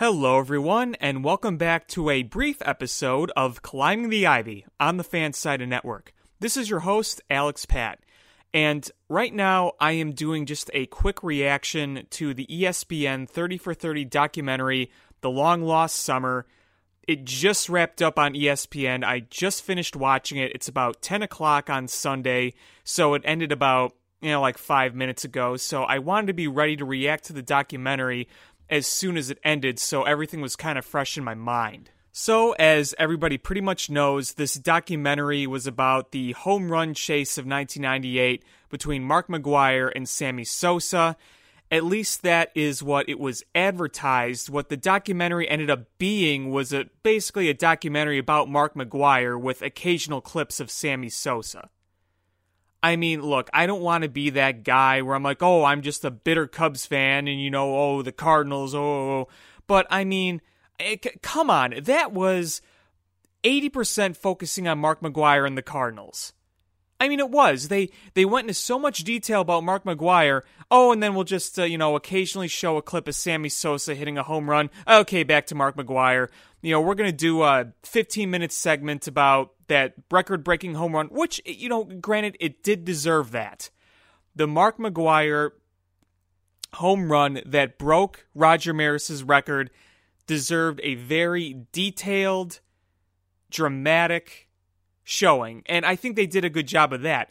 Hello, everyone, and welcome back to a brief episode of Climbing the Ivy on the Fansided Network. This is your host, Alex Pat, and right now I am doing just a quick reaction to the ESPN 30 for 30 documentary, The Long Lost Summer. It just wrapped up on ESPN. I just finished watching it. It's about 10 o'clock on Sunday, so it ended about, you know, like five minutes ago. So I wanted to be ready to react to the documentary as soon as it ended, so everything was kind of fresh in my mind. So, as everybody pretty much knows, this documentary was about the home run chase of 1998 between Mark McGwire and Sammy Sosa. At least that is what it was advertised. What the documentary ended up being was a, basically a documentary about Mark McGwire with occasional clips of Sammy Sosa. I mean, look, I don't want to be that guy where I'm like, oh, I'm just a bitter Cubs fan and, you know, oh, the Cardinals, oh. oh, oh. But I mean, eh, it, come on. That was 80% focusing on Mark McGwire and the Cardinals. I mean, it was. They they went into so much detail about Mark McGwire. Oh, and then we'll just uh, you know occasionally show a clip of Sammy Sosa hitting a home run. Okay, back to Mark McGwire. You know, we're gonna do a 15 minute segment about that record breaking home run, which you know, granted, it did deserve that. The Mark McGwire home run that broke Roger Maris's record deserved a very detailed, dramatic showing, and I think they did a good job of that.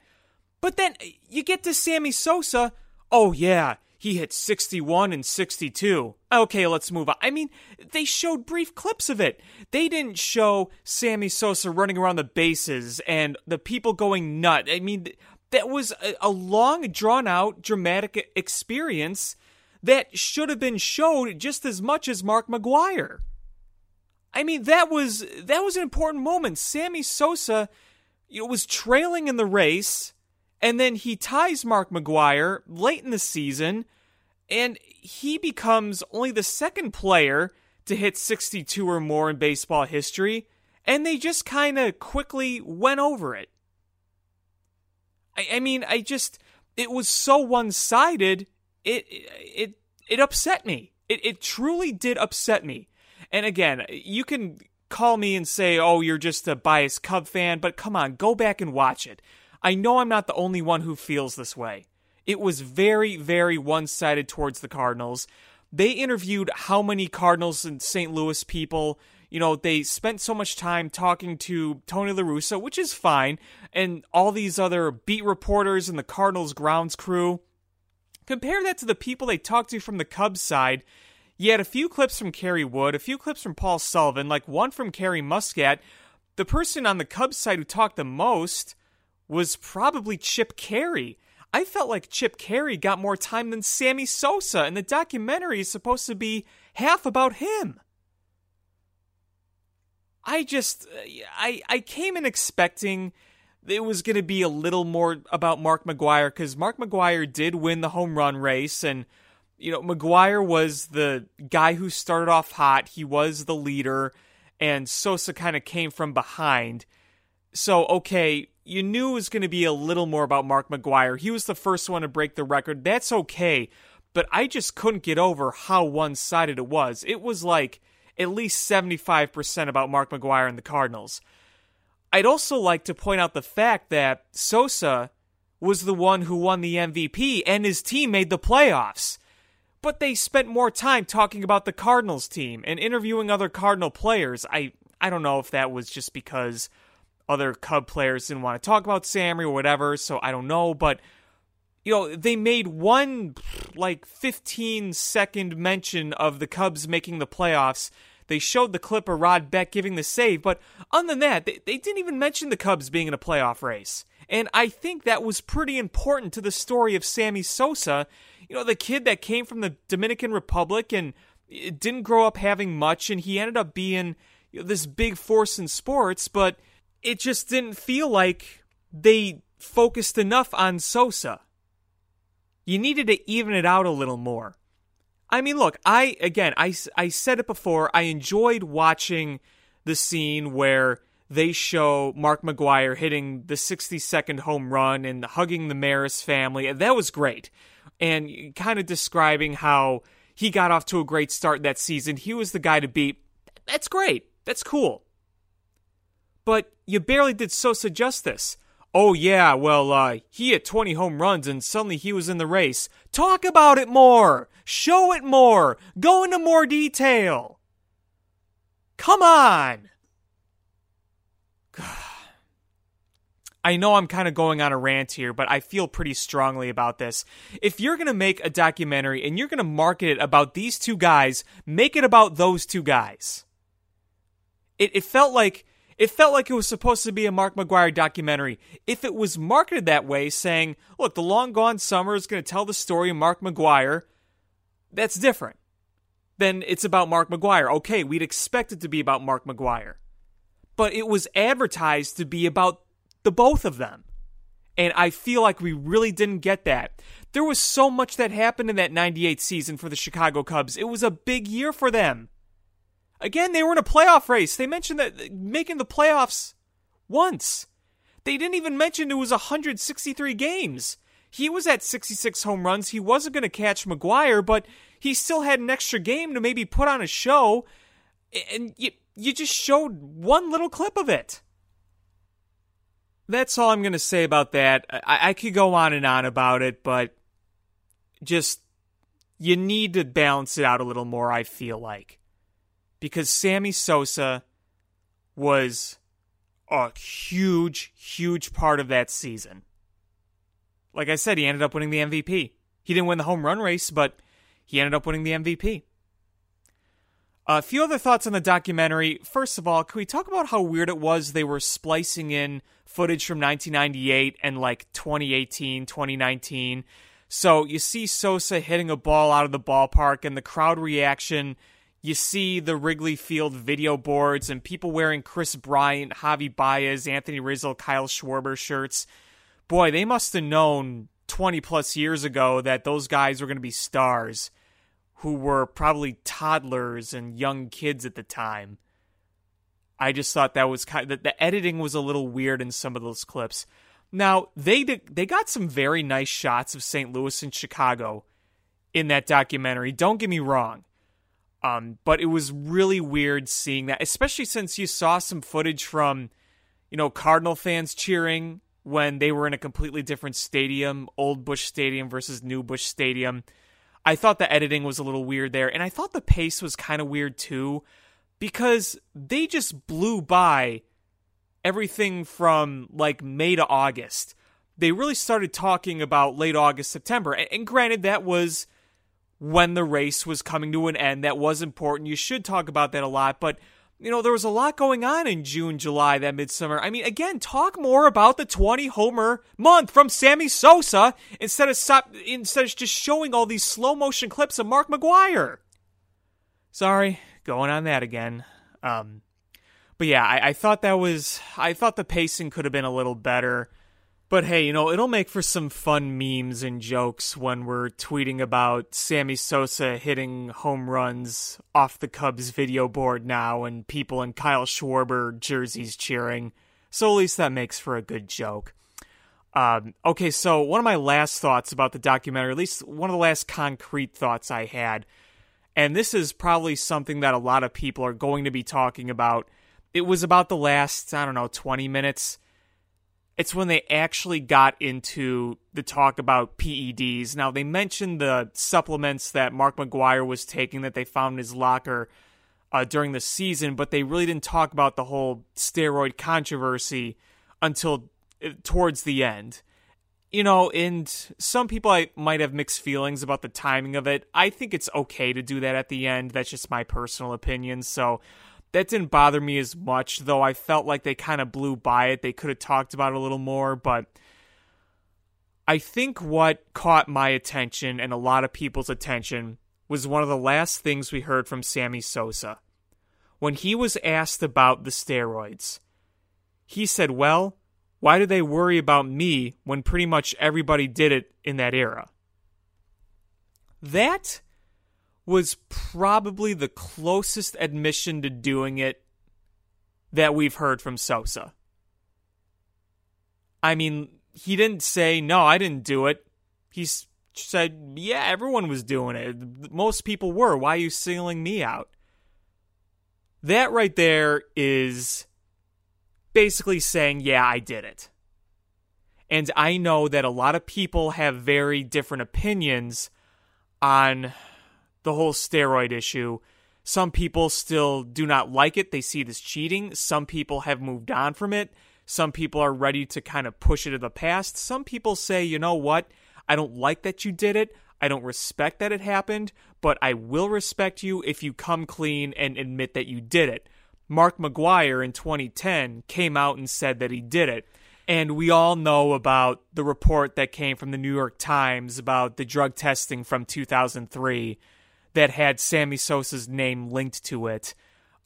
But then eh, you get to Sammy Sosa. Oh, yeah, he hit 61 and 62. Okay, let's move on. I mean, they showed brief clips of it. They didn't show Sammy Sosa running around the bases and the people going nut. I mean, that was a, a long, drawn out, dramatic experience that should have been showed just as much as Mark McGwire. I mean, that was that was an important moment. Sammy Sosa you know, was trailing in the race, and then he ties Mark McGwire late in the season, and he becomes only the second player to hit 62 or more in baseball history, and they just kind of quickly went over it. I, I mean, I just it was so one sided. It it it upset me. It it truly did upset me. And again, you can call me and say, "Oh, you're just a biased Cub fan," but come on, go back and watch it. I know I'm not the only one who feels this way. It was very, very one-sided towards the Cardinals. They interviewed how many Cardinals and St. Louis people you know, they spent so much time talking to Tony La Russa, which is fine, and all these other beat reporters and the Cardinals grounds crew. Compare that to the people they talked to from the Cubs side. You had a few clips from Kerry Wood, a few clips from Paul Sullivan, like one from Carrie Muskat. The person on the Cubs side who talked the most was probably Chip Caray. I felt like Chip Caray got more time than Sammy Sosa, and the documentary is supposed to be half about him. I just uh, I I came in expecting it was going to be a little more about Mark McGwire cuz Mark McGwire did win the home run race and you know McGwire was the guy who started off hot, he was the leader and Sosa kind of came from behind. So okay, you knew it was going to be a little more about Mark McGwire. He was the first one to break the record. That's okay, but I just couldn't get over how one-sided it was. It was like at least 75% about Mark McGwire and the Cardinals. I'd also like to point out the fact that Sosa was the one who won the MVP and his team made the playoffs. But they spent more time talking about the Cardinals team and interviewing other Cardinal players. I I don't know if that was just because other Cub players didn't want to talk about Sammy or whatever, so I don't know, but you know, they made one like 15 second mention of the Cubs making the playoffs. They showed the clip of Rod Beck giving the save, but other than that, they, they didn't even mention the Cubs being in a playoff race. And I think that was pretty important to the story of Sammy Sosa. You know, the kid that came from the Dominican Republic and didn't grow up having much, and he ended up being you know, this big force in sports, but it just didn't feel like they focused enough on Sosa you needed to even it out a little more. I mean, look, I again, I I said it before. I enjoyed watching the scene where they show Mark McGwire hitting the 60 second home run and hugging the Maris family. That was great, and kind of describing how he got off to a great start that season. He was the guy to beat. That's great. That's cool. But you barely did Sosa justice. Oh, yeah, well, uh, he hit 20 home runs and suddenly he was in the race. Talk about it more! Show it more! Go into more detail! Come on! I know I'm kind of going on a rant here, but I feel pretty strongly about this. If you're going to make a documentary and you're going to market it about these two guys, make it about those two guys. It, it felt like it felt like it was supposed to be a Mark McGwire documentary. If it was marketed that way, saying, look, the long gone summer is going to tell the story of Mark McGwire, that's different. Then it's about Mark McGwire. Okay, we'd expect it to be about Mark McGwire. But it was advertised to be about the both of them. And I feel like we really didn't get that. There was so much that happened in that 98 season for the Chicago Cubs. It was a big year for them. Again, they were in a playoff race. They mentioned that making the playoffs once. They didn't even mention it was 163 games. He was at 66 home runs. He wasn't going to catch McGwire, but he still had an extra game to maybe put on a show. And you, you just showed one little clip of it that's all I'm going to say about that. I, I could go on and on about it, but just you need to balance it out a little more, I feel like. Because Sammy Sosa was a huge, huge part of that season. Like I said, he ended up winning the MVP. He didn't win the home run race, but he ended up winning the MVP. A few other thoughts on the documentary. First of all, can we talk about how weird it was they were splicing in footage from 1998 and like 2018, 2019? So you see Sosa hitting a ball out of the ballpark and the crowd reaction. You see the Wrigley Field video boards and people wearing Kris Bryant, Javi Baez, Anthony Rizzo, Kyle Schwarber shirts. Boy, they must have known 20 plus years ago that those guys were going to be stars who were probably toddlers and young kids at the time. I just thought that was kind of, the editing was a little weird in some of those clips. Now, they did, they got some very nice shots of St. Louis and Chicago in that documentary. Don't get me wrong. Um, but it was really weird seeing that, especially since you saw some footage from, you know, Cardinal fans cheering when they were in a completely different stadium, Old Busch Stadium versus New Busch Stadium. I thought the editing was a little weird there, and I thought the pace was kind of weird too, because they just blew by everything from like May to August. They really started talking about late August, September, and, granted, that was when the race was coming to an end. That was important. You should talk about that a lot, but you know, there was a lot going on in June, July, that midsummer. I mean, again, talk more about the 20 homer month from Sammy Sosa instead of stop instead of just showing all these slow motion clips of Mark McGwire. Sorry, going on that again. Um, but yeah, I, I thought that was I thought the pacing could have been a little better. But hey, you know, it'll make for some fun memes and jokes when we're tweeting about Sammy Sosa hitting home runs off the Cubs video board now and people in Kyle Schwarber jerseys cheering. So at least that makes for a good joke. Um, okay, so one of my last thoughts about the documentary, at least one of the last concrete thoughts I had, and this is probably something that a lot of people are going to be talking about. It was about the last, I don't know, 20 minutes it's when they actually got into the talk about PEDs. Now, they mentioned the supplements that Mark McGwire was taking that they found in his locker uh, during the season, but they really didn't talk about the whole steroid controversy until uh, towards the end. You know, and some people I might have mixed feelings about the timing of it. I think it's okay to do that at the end. That's just my personal opinion. So that didn't bother me as much, though I felt like they kind of blew by it. They could have talked about it a little more, but I think what caught my attention and a lot of people's attention was one of the last things we heard from Sammy Sosa. When he was asked about the steroids, he said, Well, why do they worry about me when pretty much everybody did it in that era? That was probably the closest admission to doing it that we've heard from Sosa. I mean, he didn't say, no, I didn't do it. He said, yeah, everyone was doing it. Most people were. Why are you singling me out? That right there is basically saying, yeah, I did it. And I know that a lot of people have very different opinions on the whole steroid issue. Some people still do not like it. They see this cheating. Some people have moved on from it. Some people are ready to kind of push it to the past. Some people say, you know what? I don't like that you did it. I don't respect that it happened, but I will respect you if you come clean and admit that you did it. Mark McGwire in 2010 came out and said that he did it. And we all know about the report that came from the New York Times about the drug testing from 2003 that had Sammy Sosa's name linked to it.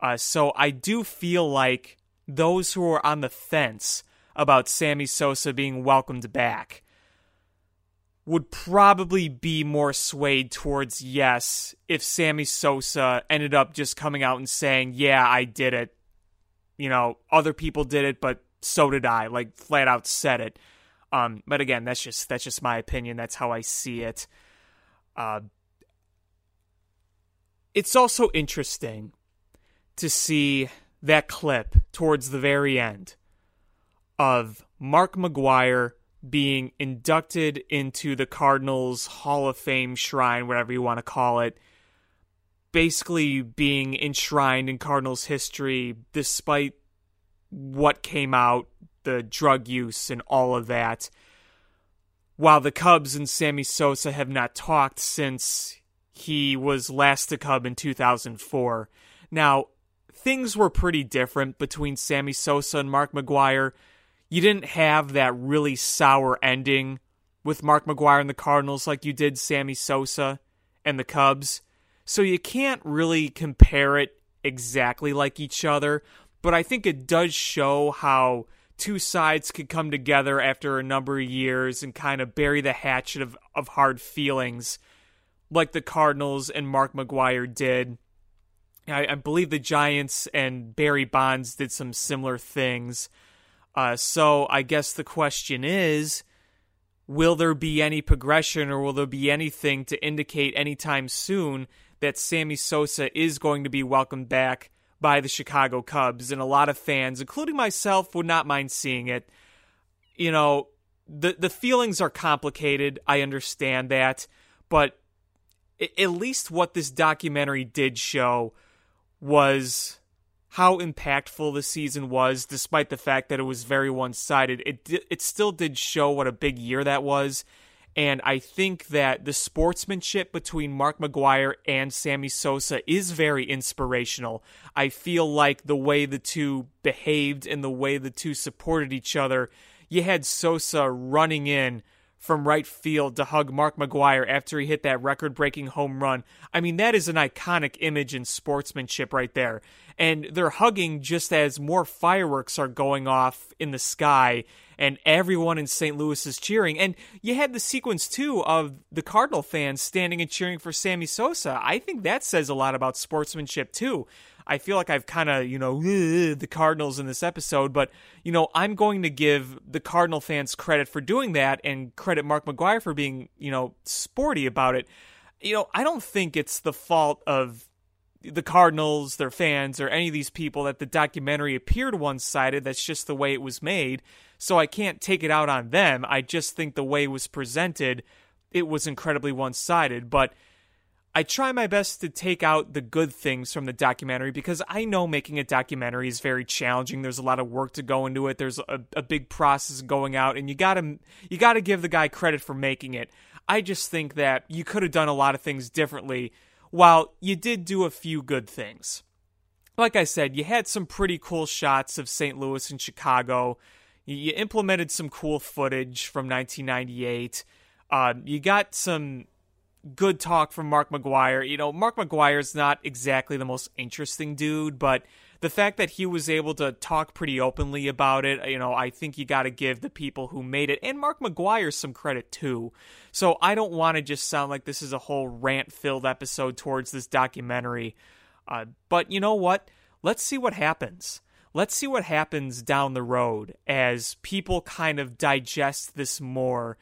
Uh, so I do feel like those who are on the fence about Sammy Sosa being welcomed back would probably be more swayed towards yes if Sammy Sosa ended up just coming out and saying, "Yeah, I did it." You know, other people did it, but so did I. Like flat out said it. Um, but again, that's just that's just my opinion. That's how I see it. Uh, it's also interesting to see that clip towards the very end of Mark McGwire being inducted into the Cardinals Hall of Fame shrine, whatever you want to call it, basically being enshrined in Cardinals history despite what came out, the drug use and all of that. While the Cubs and Sammy Sosa have not talked since he was last a Cub in 2004. Now, things were pretty different between Sammy Sosa and Mark McGwire. You didn't have that really sour ending with Mark McGwire and the Cardinals like you did Sammy Sosa and the Cubs. So you can't really compare it exactly like each other, but I think it does show how two sides could come together after a number of years and kind of bury the hatchet of, of hard feelings like the Cardinals and Mark McGwire did. I, I believe the Giants and Barry Bonds did some similar things. Uh, so I guess the question is will there be any progression or will there be anything to indicate anytime soon that Sammy Sosa is going to be welcomed back by the Chicago Cubs? And a lot of fans, including myself, would not mind seeing it. You know, the the feelings are complicated. I understand that, but at least what this documentary did show was how impactful the season was, despite the fact that it was very one sided. It it still did show what a big year that was, and I think that the sportsmanship between Mark McGwire and Sammy Sosa is very inspirational. I feel like the way the two behaved and the way the two supported each other. You had Sosa running in from right field to hug Mark McGwire after he hit that record breaking home run. I mean, that is an iconic image in sportsmanship right there. And they're hugging just as more fireworks are going off in the sky and everyone in St. Louis is cheering. And you had the sequence too of the Cardinal fans standing and cheering for Sammy Sosa. I think that says a lot about sportsmanship too. I feel like I've kind of, you know, the Cardinals in this episode, but, you know, I'm going to give the Cardinal fans credit for doing that and credit Mark McGwire for being, you know, sporty about it. You know, I don't think it's the fault of the Cardinals, their fans, or any of these people that the documentary appeared one sided. That's just the way it was made. So I can't take it out on them. I just think the way it was presented, it was incredibly one sided. But I try my best to take out the good things from the documentary because I know making a documentary is very challenging. There's a lot of work to go into it. There's a, a big process going out, and you gotta you gotta give the guy credit for making it. I just think that you could have done a lot of things differently. While you did do a few good things, like I said, you had some pretty cool shots of St. Louis and Chicago. You implemented some cool footage from 1998. Uh, you got some good talk from Mark McGwire. You know, Mark McGwire's not exactly the most interesting dude, but the fact that he was able to talk pretty openly about it, you know, I think you got to give the people who made it and Mark McGwire some credit too. So I don't want to just sound like this is a whole rant filled episode towards this documentary. Uh, but you know what? Let's see what happens. Let's see what happens down the road as people kind of digest this more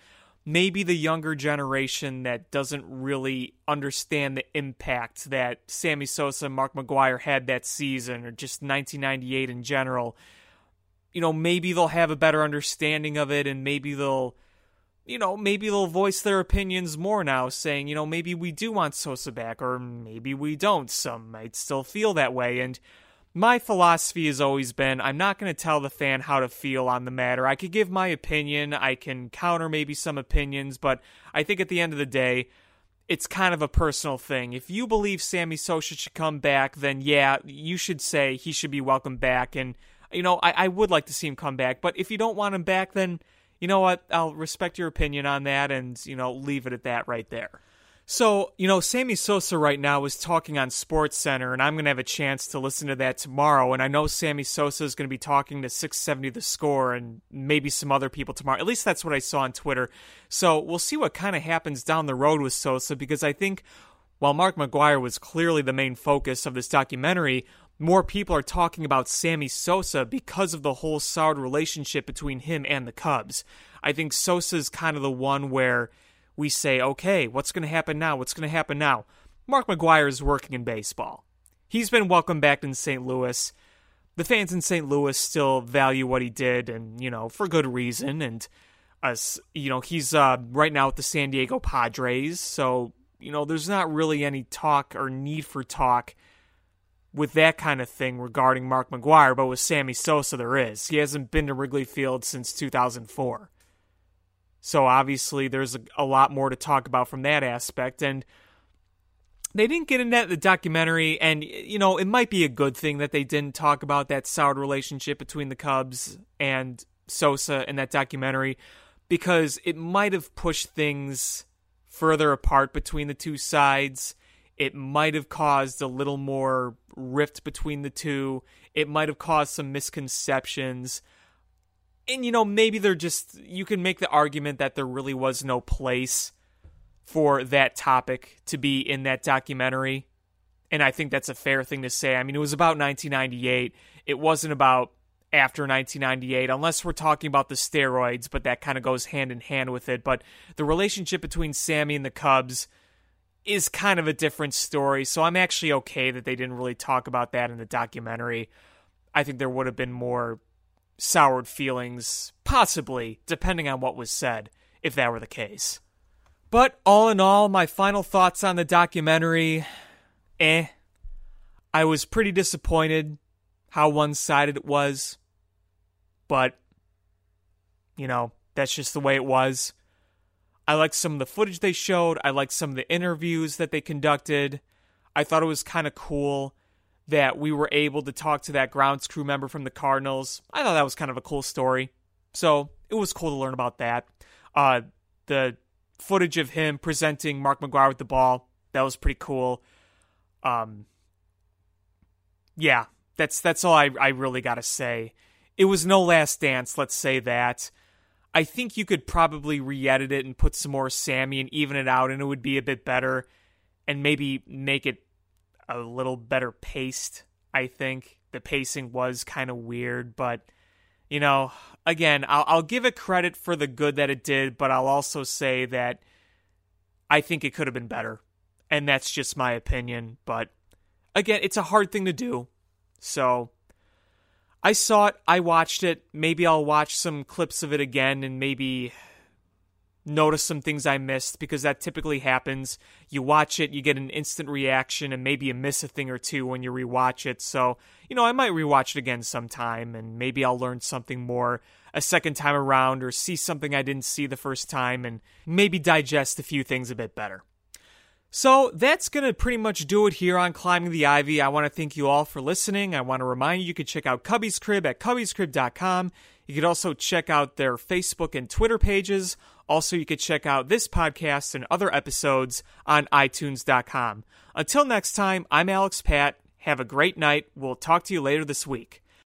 maybe the younger generation that doesn't really understand the impact that Sammy Sosa and Mark McGwire had that season or just 1998 in general, you know, maybe they'll have a better understanding of it and maybe they'll you know, maybe they'll voice their opinions more now, saying, you know, maybe we do want Sosa back, or maybe we don't. Some might still feel that way. And my philosophy has always been I'm not going to tell the fan how to feel on the matter. I could give my opinion, I can counter maybe some opinions, but I think at the end of the day, it's kind of a personal thing. If you believe Sammy Sosa should come back, then yeah, you should say he should be welcome back. And, you know, I, I would like to see him come back. But if you don't want him back, then you know what? I'll respect your opinion on that and, you know, leave it at that right there. So, you know, Sammy Sosa right now is talking on SportsCenter, and I'm going to have a chance to listen to that tomorrow. And I know Sammy Sosa is going to be talking to 670 The Score and maybe some other people tomorrow. At least that's what I saw on Twitter. So we'll see what kind of happens down the road with Sosa because I think while Mark McGwire was clearly the main focus of this documentary, more people are talking about Sammy Sosa because of the whole soured relationship between him and the Cubs. I think Sosa's kind of the one where we say, okay, what's going to happen now? What's going to happen now? Mark McGwire is working in baseball. He's been welcomed back in St. Louis. The fans in St. Louis still value what he did, and, you know, for good reason. And, us, you know, he's uh, right now with the San Diego Padres, so, you know, there's not really any talk or need for talk with that kind of thing regarding Mark McGwire, but with Sammy Sosa, there is. He hasn't been to Wrigley Field since 2004. So obviously, there's a, a lot more to talk about from that aspect. And they didn't get into that in the documentary, and, you know, it might be a good thing that they didn't talk about that soured relationship between the Cubs and Sosa in that documentary because it might have pushed things further apart between the two sides it might have caused a little more rift between the two. It might have caused some misconceptions. And, you know, maybe they're just, you can make the argument that there really was no place for that topic to be in that documentary. And I think that's a fair thing to say. I mean, it was about 1998. It wasn't about after 1998, unless we're talking about the steroids, but that kind of goes hand in hand with it. But the relationship between Sammy and the Cubs is kind of a different story. So I'm actually okay that they didn't really talk about that in the documentary. I think there would have been more soured feelings, possibly, depending on what was said, if that were the case. But all in all, my final thoughts on the documentary eh. I was pretty disappointed how one sided it was. But, you know, that's just the way it was. I liked some of the footage they showed. I liked some of the interviews that they conducted. I thought it was kind of cool that we were able to talk to that grounds crew member from the Cardinals. I thought that was kind of a cool story. So it was cool to learn about that. Uh, the footage of him presenting Mark McGwire with the ball, that was pretty cool. Um, yeah, that's that's all I, I really got to say. It was no last dance, let's say that. I think you could probably re-edit it and put some more Sammy and even it out, and it would be a bit better, and maybe make it a little better paced. I think the pacing was kind of weird, but you know, again, I'll, I'll give it credit for the good that it did, but I'll also say that I think it could have been better, and that's just my opinion. But again, it's a hard thing to do, so I saw it, I watched it. Maybe I'll watch some clips of it again and maybe notice some things I missed because that typically happens. You watch it, you get an instant reaction, and maybe you miss a thing or two when you rewatch it. So, you know, I might rewatch it again sometime and maybe I'll learn something more a second time around or see something I didn't see the first time and maybe digest a few things a bit better. So that's going to pretty much do it here on Climbing the Ivy. I want to thank you all for listening. I want to remind you you can check out Cubbies Crib at cubbiescrib.com. You could also check out their Facebook and Twitter pages. Also, you could check out this podcast and other episodes on iTunes.com. Until next time, I'm Alex Pat. Have a great night. We'll talk to you later this week.